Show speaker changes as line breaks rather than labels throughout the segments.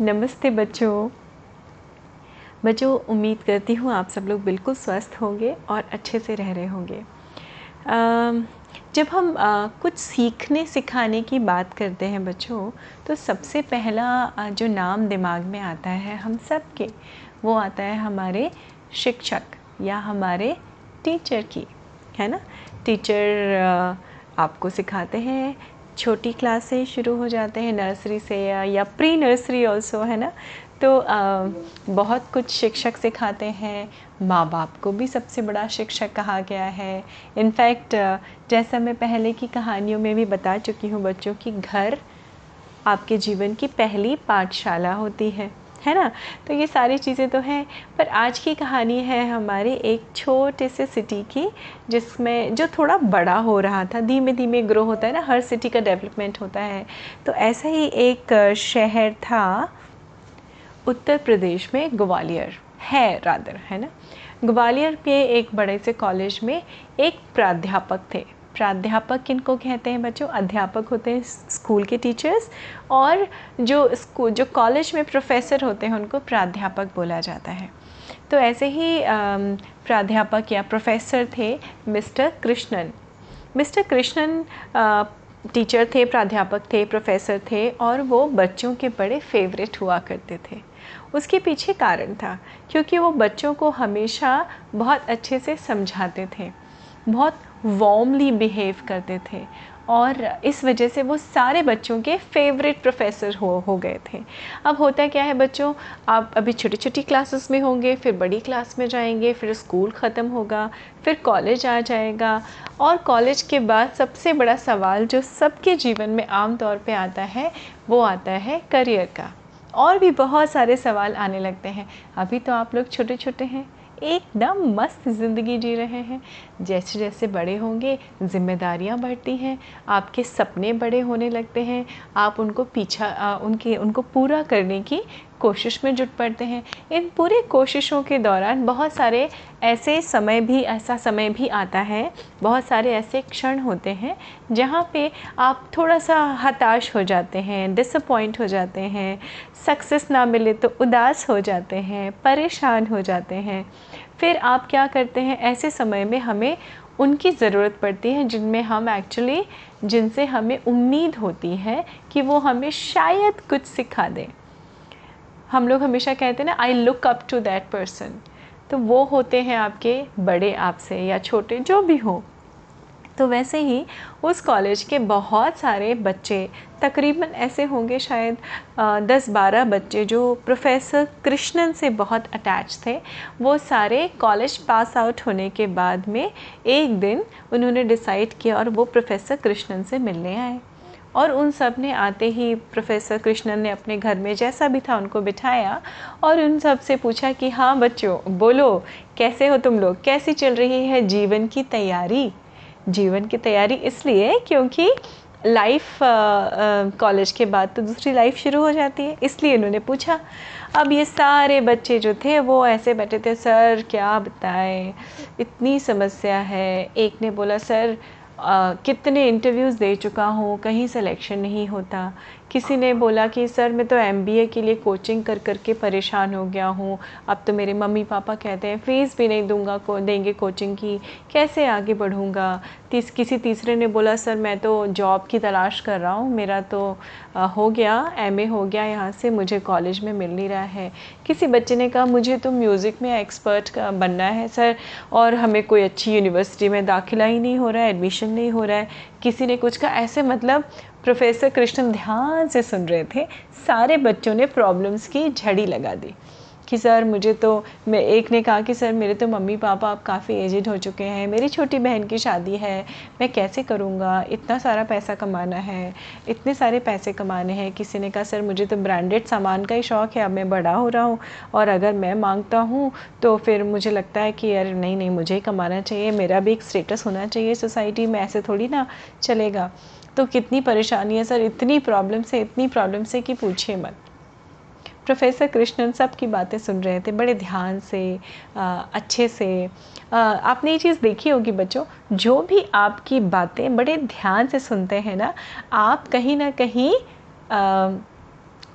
नमस्ते बच्चों। बच्चों, उम्मीद करती हूँ आप सब लोग बिल्कुल स्वस्थ होंगे और अच्छे से रह रहे होंगे। जब हम कुछ सीखने सिखाने की बात करते हैं बच्चों तो सबसे पहला जो नाम दिमाग में आता है हम सब के, वो आता है हमारे शिक्षक या हमारे टीचर की, है ना? टीचर आपको सिखाते हैं छोटी क्लास से शुरू हो जाते हैं नर्सरी से या, या प्री नर्सरी ऑल्सो है ना? तो आ, बहुत कुछ शिक्षक सिखाते हैं। माँ बाप को भी सबसे बड़ा शिक्षक कहा गया है। इनफैक्ट जैसा मैं पहले की कहानियों में भी बता चुकी हूँ बच्चों की घर आपके जीवन की पहली पाठशाला होती है। है ना? तो ये सारी चीज़ें तो हैं, पर आज की कहानी है हमारे एक छोटे से सिटी की, जिसमें जो थोड़ा बड़ा हो रहा था धीमे धीमे ग्रो होता है ना, हर सिटी का डेवलपमेंट होता है। तो ऐसा ही एक शहर था, उत्तर प्रदेश में ग्वालियर, है रादर है ना? ग्वालियर के एक बड़े से कॉलेज में एक प्राध्यापक थे। प्राध्यापक किनको कहते हैं बच्चों? अध्यापक होते हैं स्कूल के टीचर्स और जो स्कूल जो कॉलेज में प्रोफेसर होते हैं उनको प्राध्यापक बोला जाता है। तो ऐसे ही प्राध्यापक या प्रोफेसर थे mister Krishnan. Mister Krishnan teacher थे, प्राध्यापक थे, प्रोफेसर थे और वो बच्चों के बड़े फेवरेट हुआ करते थे। उसके पीछे कारण था, क्योंकि वो बच्चों को हमेशा बहुत अच्छे से समझाते थे। बहुत वॉर्मली बिहेव करते थे और इस वजह से वो सारे बच्चों के फेवरेट प्रोफेसर हो हो गए थे। अब होता क्या है बच्चों, आप अभी छोटी छोटी क्लासेस में होंगे, फिर बड़ी क्लास में जाएँगे, फिर स्कूल ख़त्म होगा, फिर कॉलेज आ जाएगा और कॉलेज के बाद सबसे बड़ा सवाल जो सबके जीवन में आम तौर पे आता है, वो आता है करियर का। और भी बहुत सारे सवाल आने लगते हैं। अभी तो आप लोग छोटे छोटे हैं। एकदम मस्त ज़िंदगी जी रहे हैं। जैसे जैसे बड़े होंगे, ज़िम्मेदारियाँ बढ़ती हैं, आपके सपने बड़े होने लगते हैं, आप उनको पीछा उनके, उनको पूरा करने की कोशिश में जुट पड़ते हैं। इन पूरे कोशिशों के दौरान बहुत सारे ऐसे समय भी, ऐसा समय भी आता है, बहुत सारे ऐसे क्षण होते हैं, जहाँ पे आप थोड़ा सा हताश हो जाते हैं डिसअपॉइंट हो जाते हैं सक्सेस ना मिले तो उदास हो जाते हैं, परेशान हो जाते हैं। फिर आप क्या करते हैं? ऐसे समय में हमें उनकी ज़रूरत पड़ती है, जिनमें हम एक्चुअली जिनसे हमें उम्मीद होती है कि वो हमें शायद कुछ सिखा दें। हम लोग हमेशा कहते हैं ना I look up to that person तो वो होते हैं आपके बड़े आपसे या छोटे, जो भी हो। तो वैसे ही उस कॉलेज के बहुत सारे बच्चे, तकरीबन ऐसे होंगे शायद दस बारह बच्चे जो प्रोफेसर कृष्णन से बहुत अटैच थे, वो सारे कॉलेज पास आउट होने के बाद में एक दिन उन्होंने डिसाइड किया और वो प्रोफेसर कृष्णन से मिलने आए। और उन सबने आते ही प्रोफेसर कृष्णन ने अपने घर में जैसा भी था उनको बिठाया और उन सबसे पूछा कि हाँ बच्चों, बोलो, कैसे हो तुम लोग? कैसी चल रही है जीवन की तैयारी? जीवन की तैयारी इसलिए क्योंकि लाइफ कॉलेज के बाद तो दूसरी लाइफ शुरू हो जाती है, इसलिए उन्होंने पूछा। अब ये सारे बच्चे जो थे, वो ऐसे बैठे थे, सर, क्या बताएँ? इतनी समस्या है। एक ने बोला, सर कितने इंटरव्यूज़ दे चुका हूँ कहीं सिलेक्शन नहीं होता किसी ने बोला कि सर मैं तो एमबीए के लिए कोचिंग कर कर के परेशान हो गया हूँ। अब तो मेरे मम्मी पापा कहते हैं फ़ीस भी नहीं दूँगा को देंगे कोचिंग की। कैसे आगे बढ़ूँगा? तीस किसी तीसरे ने बोला सर मैं तो जॉब की तलाश कर रहा हूँ। मेरा तो आ, हो गया एमए हो गया यहाँ से मुझे कॉलेज में मिल नहीं रहा है। किसी बच्चे ने कहा मुझे तो म्यूज़िक में एक्सपर्ट बनना है सर और हमें कोई अच्छी यूनिवर्सिटी में दाखिला ही नहीं हो रहा है एडमिशन नहीं हो रहा है। किसी ने कुछ कहा ऐसे मतलब प्रोफेसर कृष्णन ध्यान से सुन रहे थे। सारे बच्चों ने प्रॉब्लम्स की झड़ी लगा दी कि, सर, मुझे तो मैं, एक ने कहा कि, सर, मेरे तो मम्मी पापा अब काफ़ी एजिड हो चुके हैं। मेरी छोटी बहन की शादी है। मैं कैसे करूँगा? इतना सारा पैसा कमाना है। इतने सारे पैसे कमाने हैं। किसी ने कहा, सर, मुझे तो ब्रांडेड सामान का ही शौक़ है। अब मैं बड़ा हो रहा हूँ और अगर मैं माँगता हूँ तो फिर मुझे लगता है कि यार नहीं नहीं, मुझे ही कमाना चाहिए। मेरा भी एक स्टेटस होना चाहिए सोसाइटी में। ऐसे थोड़ी ना चलेगा। तो कितनी परेशानी है सर? इतनी प्रॉब्लम से इतनी प्रॉब्लम से कि पूछिए मत। प्रोफेसर कृष्णन सब की बातें सुन रहे थे बड़े ध्यान से आ, अच्छे से। आ, आपने ये चीज़ देखी होगी बच्चों जो भी आपकी बातें बड़े ध्यान से सुनते हैं ना आप कहीं ना कहीं आ,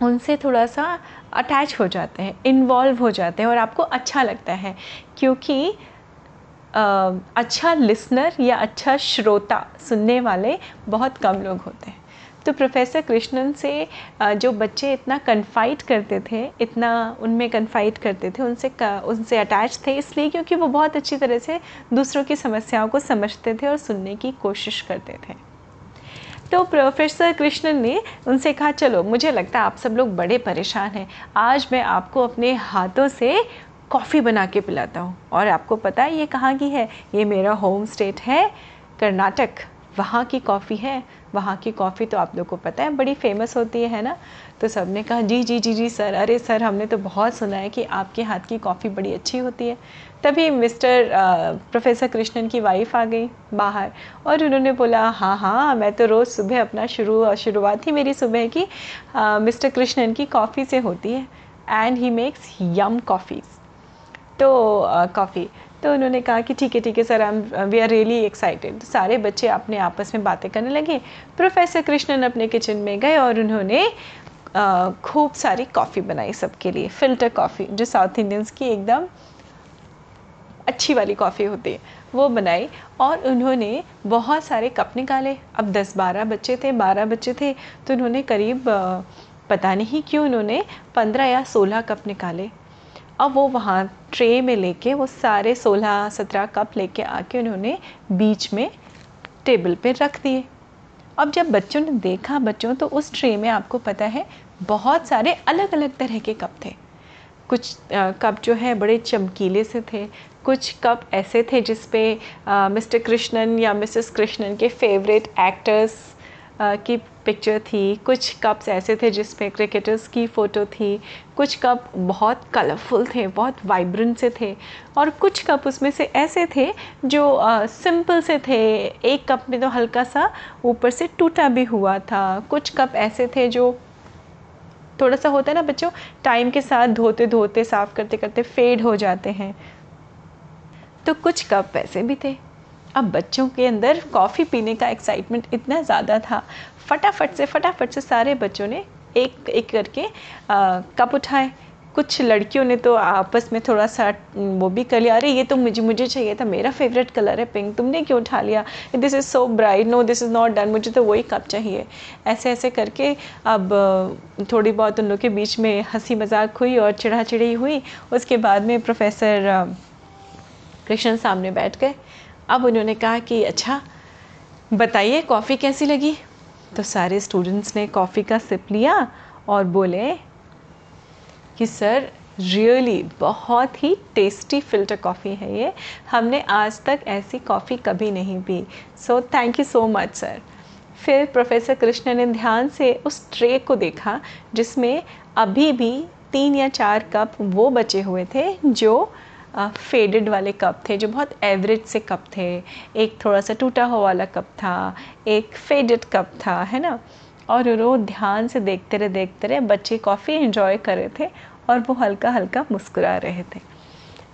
उनसे थोड़ा सा अटैच हो जाते हैं इन्वॉल्व हो जाते हैं और आपको अच्छा लगता है क्योंकि अच्छा लिसनर या अच्छा श्रोता सुनने वाले बहुत कम लोग होते हैं। तो प्रोफेसर कृष्णन से जो बच्चे इतना कन्फाइट करते थे, इतना उनमें कन्फाइट करते थे, उनसे उनसे अटैच थे, इसलिए क्योंकि वो बहुत अच्छी तरह से दूसरों की समस्याओं को समझते थे और सुनने की कोशिश करते थे। तो प्रोफेसर कृष्णन ने उनसे कहा, चलो, मुझे लगता है आप सब लोग बड़े परेशान हैं। आज मैं आपको अपने हाथों से कॉफ़ी बना के पिलाता हूँ। और आपको पता है ये कहाँ की है? ये मेरा होम स्टेट है, कर्नाटक। वहाँ की कॉफ़ी है। वहाँ की कॉफ़ी तो आप लोग को पता है, बड़ी फ़ेमस होती है ना? तो सबने कहा, जी जी जी जी, सर। अरे, सर, हमने तो बहुत सुना है कि आपके हाथ की कॉफ़ी बड़ी अच्छी होती है। तभी मिस्टर प्रोफेसर कृष्णन की वाइफ आ गई बाहर और उन्होंने बोला हाँ हाँ मैं तो रोज़ सुबह अपना शुरू, शुरुआत ही मेरी सुबह की मिस्टर कृष्णन की कॉफ़ी से होती है। And he makes yum coffees तो कॉफ़ी तो उन्होंने कहा कि ठीक है ठीक है sir I we are really excited सारे बच्चे अपने आपस में बातें करने लगे। प्रोफेसर कृष्णन अपने किचन में गए और उन्होंने खूब सारी कॉफ़ी बनाई सबके लिए। फ़िल्टर कॉफ़ी जो साउथ इंडियंस की एकदम अच्छी वाली कॉफ़ी होती है, वो बनाई और उन्होंने बहुत सारे कप निकाले। अब 10-12 बच्चे थे 12 बच्चे थे तो उन्होंने करीब पता नहीं क्यों उन्होंने 15 या 16 कप निकाले। अब वो वहाँ ट्रे में लेके, वो सारे सोलह सत्रह कप लेके आके उन्होंने बीच में टेबल पे रख दिए। अब जब बच्चों ने देखा, बच्चों तो उस ट्रे में आपको पता है, बहुत सारे अलग अलग तरह के कप थे। कुछ कप जो है, बड़े चमकीले से थे, कुछ कप ऐसे थे जिस पे मिस्टर कृष्णन या मिसेस कृष्णन के फेवरेट एक्टर्स की पिक्चर थी, कुछ कप्स ऐसे थे जिस पे क्रिकेटर्स की फ़ोटो थी, कुछ कप बहुत कलरफुल थे, बहुत वाइब्रेंट से थे और कुछ कप उसमें से ऐसे थे जो सिंपल से थे। एक कप में तो हल्का सा ऊपर से टूटा भी हुआ था। कुछ कप ऐसे थे जो थोड़ा सा होता है ना बच्चों टाइम के साथ धोते धोते, साफ़ करते करते फेड हो जाते हैं। तो कुछ कप ऐसे भी थे। अब बच्चों के अंदर कॉफ़ी पीने का एक्साइटमेंट इतना ज़्यादा था। फटाफट से फटाफट से सारे बच्चों ने एक एक करके आ, कप उठाए। कुछ लड़कियों ने तो आपस में थोड़ा सा वो भी कर लिया। अरे ये तो मुझे मुझे चाहिए था। मेरा फेवरेट कलर है पिंक तुमने क्यों उठा लिया? This is so bright no this is not done मुझे तो वही कप चाहिए। ऐसे ऐसे करके अब थोड़ी बहुत उन लोग के बीच में हँसी मज़ाक हुई और चिड़ा चिड़ी हुई। उसके बाद में प्रोफेसर कृष्ण सामने बैठ गए। अब उन्होंने कहा कि अच्छा बताइए, कॉफ़ी कैसी लगी? तो सारे स्टूडेंट्स ने कॉफ़ी का सिप लिया और बोले कि, सर रियली बहुत ही टेस्टी फ़िल्टर कॉफ़ी है ये। हमने आज तक ऐसी कॉफ़ी कभी नहीं P. So thank you so much sir फिर प्रोफेसर कृष्ण ने ध्यान से उस ट्रे को देखा, जिसमें अभी भी तीन या चार कप वो बचे हुए थे, जो फेडेड वाले कप थे, जो बहुत एवरेज से कप थे। एक थोड़ा सा टूटा हुआ वाला कप था, एक फेडेड कप था, है ना? और वो ध्यान से देखते रहे देखते रहे, बच्चे कॉफ़ी इन्जॉय कर रहे थे और वो हल्का हल्का मुस्कुरा रहे थे।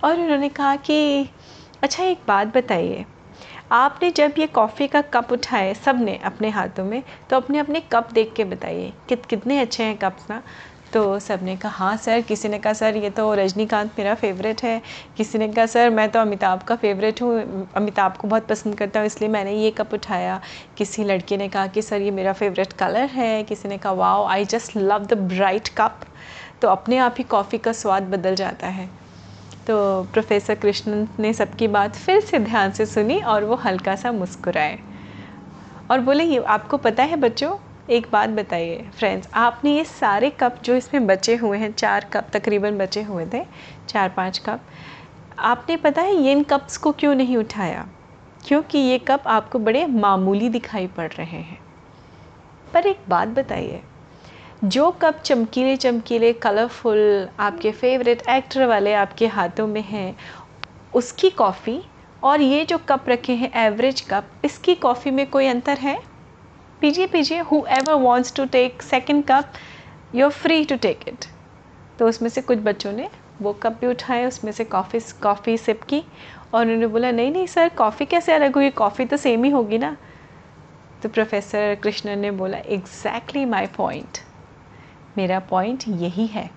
और उन्होंने कहा कि अच्छा एक बात बताइए। आपने जब ये कॉफ़ी का कप उठाए सबने अपने हाथों में तो अपने अपने कप देख के बताइए कित कितने अच्छे हैं कप्स ना? तो सबने कहा हाँ सर, किसी ने कहा, सर, ये तो रजनीकांत मेरा फेवरेट है। किसी ने कहा, सर, मैं तो अमिताभ का फेवरेट हूँ। अमिताभ को बहुत पसंद करता हूँ, इसलिए मैंने ये कप उठाया। किसी लड़के ने कहा कि, सर, ये मेरा फेवरेट कलर है। किसी ने कहा, wow I just love the bright cup तो अपने आप ही कॉफ़ी का स्वाद बदल जाता है। तो प्रोफेसर कृष्णन ने सबकी बात फिर से ध्यान से सुनी और वो हल्का सा मुस्कुराए। और बोले आपको पता है बच्चों एक बात बताइए फ्रेंड्स आपने ये सारे कप जो इसमें बचे हुए हैं, चार कप तकरीबन बचे हुए थे, चार पाँच कप आपने पता है ये इन कप्स को क्यों नहीं उठाया? क्योंकि ये कप आपको बड़े मामूली दिखाई पड़ रहे हैं। पर एक बात बताइए, जो कप चमकीले चमकीले कलरफुल आपके फेवरेट एक्टर वाले आपके हाथों में हैं, उसकी कॉफ़ी और ये जो कप रखे हैं एवरेज कप इसकी कॉफ़ी में कोई अंतर है? पीजिए पीजिए whoever wants to take second cup you are free to take it तो उसमें से कुछ बच्चों ने वो कप भी उठाए, उसमें से कॉफ़ी कॉफ़ी सिप की और उन्होंने बोला, नहीं नहीं सर कॉफ़ी कैसे अलग हुई? कॉफ़ी तो सेम ही होगी ना? तो प्रोफेसर कृष्णन ने बोला एग्जैक्टली माई पॉइंट मेरा पॉइंट यही है.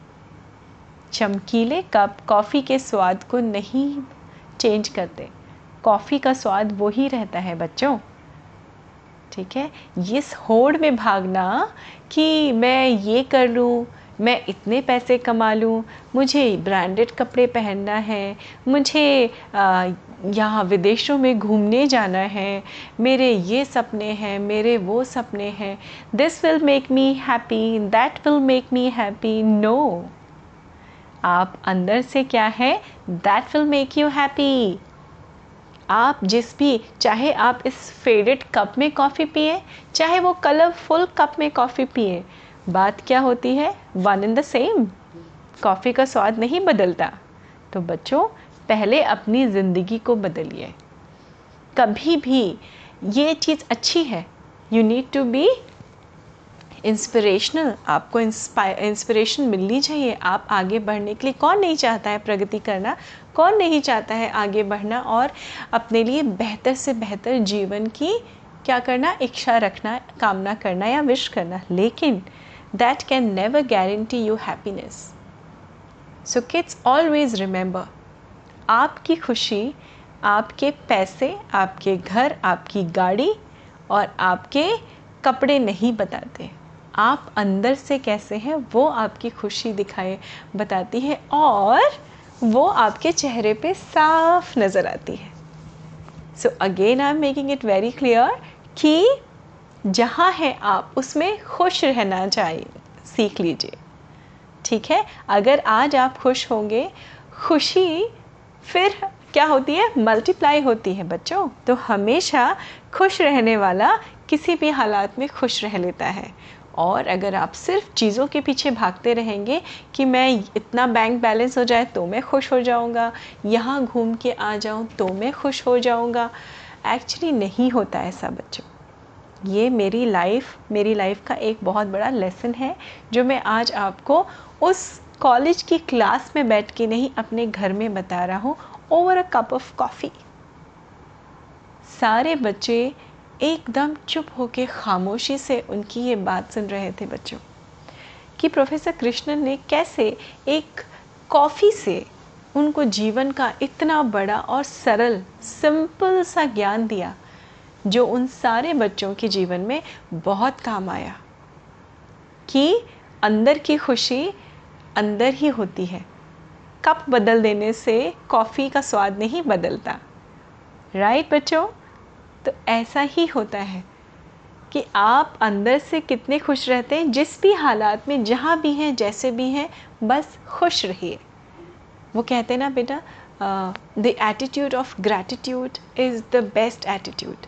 चमकीले कप कॉफ़ी के स्वाद को नहीं चेंज करते. कॉफ़ी का स्वाद वही रहता है, बच्चों. ठीक है? इस होड़ में भागना कि मैं ये कर लूँ, मैं इतने पैसे कमा लूँ, मुझे ब्रांडेड कपड़े पहनना है, मुझे यहाँ विदेशों में घूमने जाना है, मेरे ये सपने हैं, मेरे वो सपने हैं this will make me happy that will make me happy no आप अंदर से क्या है? That will make you happy आप जिस भी, चाहे आप इस फेडेड कप में कॉफ़ी पिए, चाहे वो कलरफुल कप में कॉफ़ी पिए, बात क्या होती है? One in the same coffee का स्वाद नहीं बदलता। तो बच्चों, पहले अपनी ज़िंदगी को बदलिए। कभी भी ये चीज़ अच्छी है। You need to be inspirational आपको इंस्पिरेशन मिलनी चाहिए। आप आगे बढ़ने के लिए कौन नहीं चाहता है प्रगति करना? कौन नहीं चाहता है आगे बढ़ना? और अपने लिए बेहतर से बेहतर जीवन की क्या करना? इच्छा रखना, कामना करना या विश करना। लेकिन that can never guarantee you happiness so kids always remember आपकी खुशी, आपके पैसे, आपके घर, आपकी गाड़ी और आपके कपड़े नहीं बताते आप अंदर से कैसे हैं, वो आपकी खुशी दिखाए, बताती है और वो आपके चेहरे पे साफ़ नज़र आती है। So again I am making it very clear कि जहाँ है आप, उसमें खुश रहना चाहिए। सीख लीजिए। ठीक है? अगर आज आप खुश होंगे, खुशी फिर क्या होती है? मल्टीप्लाई होती है बच्चों। तो हमेशा खुश रहने वाला किसी भी हालात में खुश रह लेता है। और अगर आप सिर्फ़ चीज़ों के पीछे भागते रहेंगे कि मैं इतना बैंक बैलेंस हो जाए तो मैं खुश हो जाऊँगा, यहाँ घूम के आ जाऊँ तो मैं खुश हो जाऊँगा। एक्चुअली नहीं होता ऐसा बच्चों। ये मेरी लाइफ मेरी लाइफ का एक बहुत बड़ा लेसन है, जो मैं आज आपको उस कॉलेज की क्लास में बैठ के नहीं, अपने घर में बता रहा हूँ। Over a cup of coffee सारे बच्चे एकदम चुप होकर खामोशी से उनकी ये बात सुन रहे थे बच्चों, कि प्रोफेसर कृष्णन ने कैसे एक कॉफ़ी से उनको जीवन का इतना बड़ा और सरल, सिंपल सा ज्ञान दिया, जो उन सारे बच्चों के जीवन में बहुत काम आया, कि अंदर की खुशी अंदर ही होती है। कप बदल देने से कॉफ़ी का स्वाद नहीं बदलता। राइट बच्चों? तो ऐसा ही होता है कि आप अंदर से कितने खुश रहते हैं, जिस भी हालात में, जहाँ भी हैं, जैसे भी हैं, बस खुश रहिए। वो कहते हैं ना बेटा the attitude of gratitude is the best attitude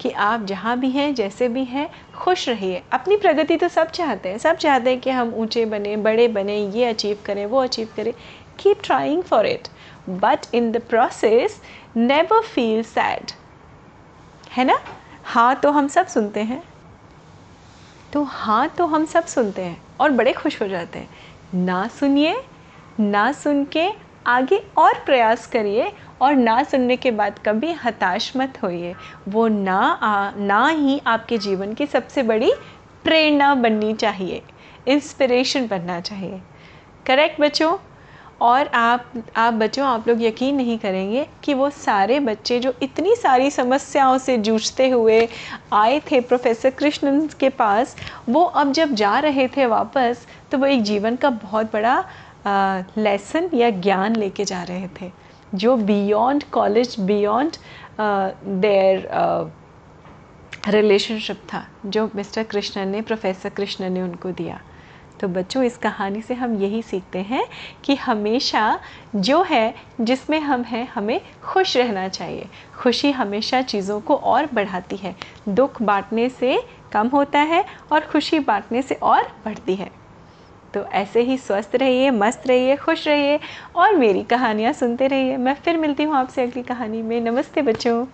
कि आप जहाँ भी हैं, जैसे भी हैं, खुश रहिए। अपनी प्रगति तो सब चाहते हैं, सब चाहते हैं कि हम ऊँचे बने, बड़े बने, ये अचीव करें, वो अचीव करें। Keep trying for it but in the process never feel sad है ना? हाँ तो हम सब सुनते हैं। तो हाँ तो हम सब सुनते हैं और बड़े खुश हो जाते हैं। ना सुनिए ना सुन के आगे और प्रयास करिए और ना सुनने के बाद कभी हताश मत होइए। वो ना आ, ना ही आपके जीवन की सबसे बड़ी प्रेरणा बननी चाहिए इंस्पिरेशन बनना चाहिए। करेक्ट बच्चों? और आप आप बच्चों, आप लोग यकीन नहीं करेंगे कि वो सारे बच्चे जो इतनी सारी समस्याओं से जूझते हुए आए थे प्रोफेसर कृष्णन के पास, वो अब जब जा रहे थे वापस तो वो एक जीवन का बहुत बड़ा लेसन या ज्ञान लेके जा रहे थे, जो beyond college beyond their relationship था, जो मिस्टर कृष्णन ने, प्रोफेसर कृष्णन ने उनको दिया। तो बच्चों, इस कहानी से हम यही सीखते हैं कि हमेशा जो है, जिसमें हम हैं, हमें खुश रहना चाहिए। खुशी हमेशा चीज़ों को और बढ़ाती है। दुख बांटने से कम होता है और खुशी बांटने से और बढ़ती है। तो ऐसे ही स्वस्थ रहिए, मस्त रहिए, खुश रहिए और मेरी कहानियाँ सुनते रहिए। मैं फिर मिलती हूँ आपसे अगली कहानी में। नमस्ते बच्चों।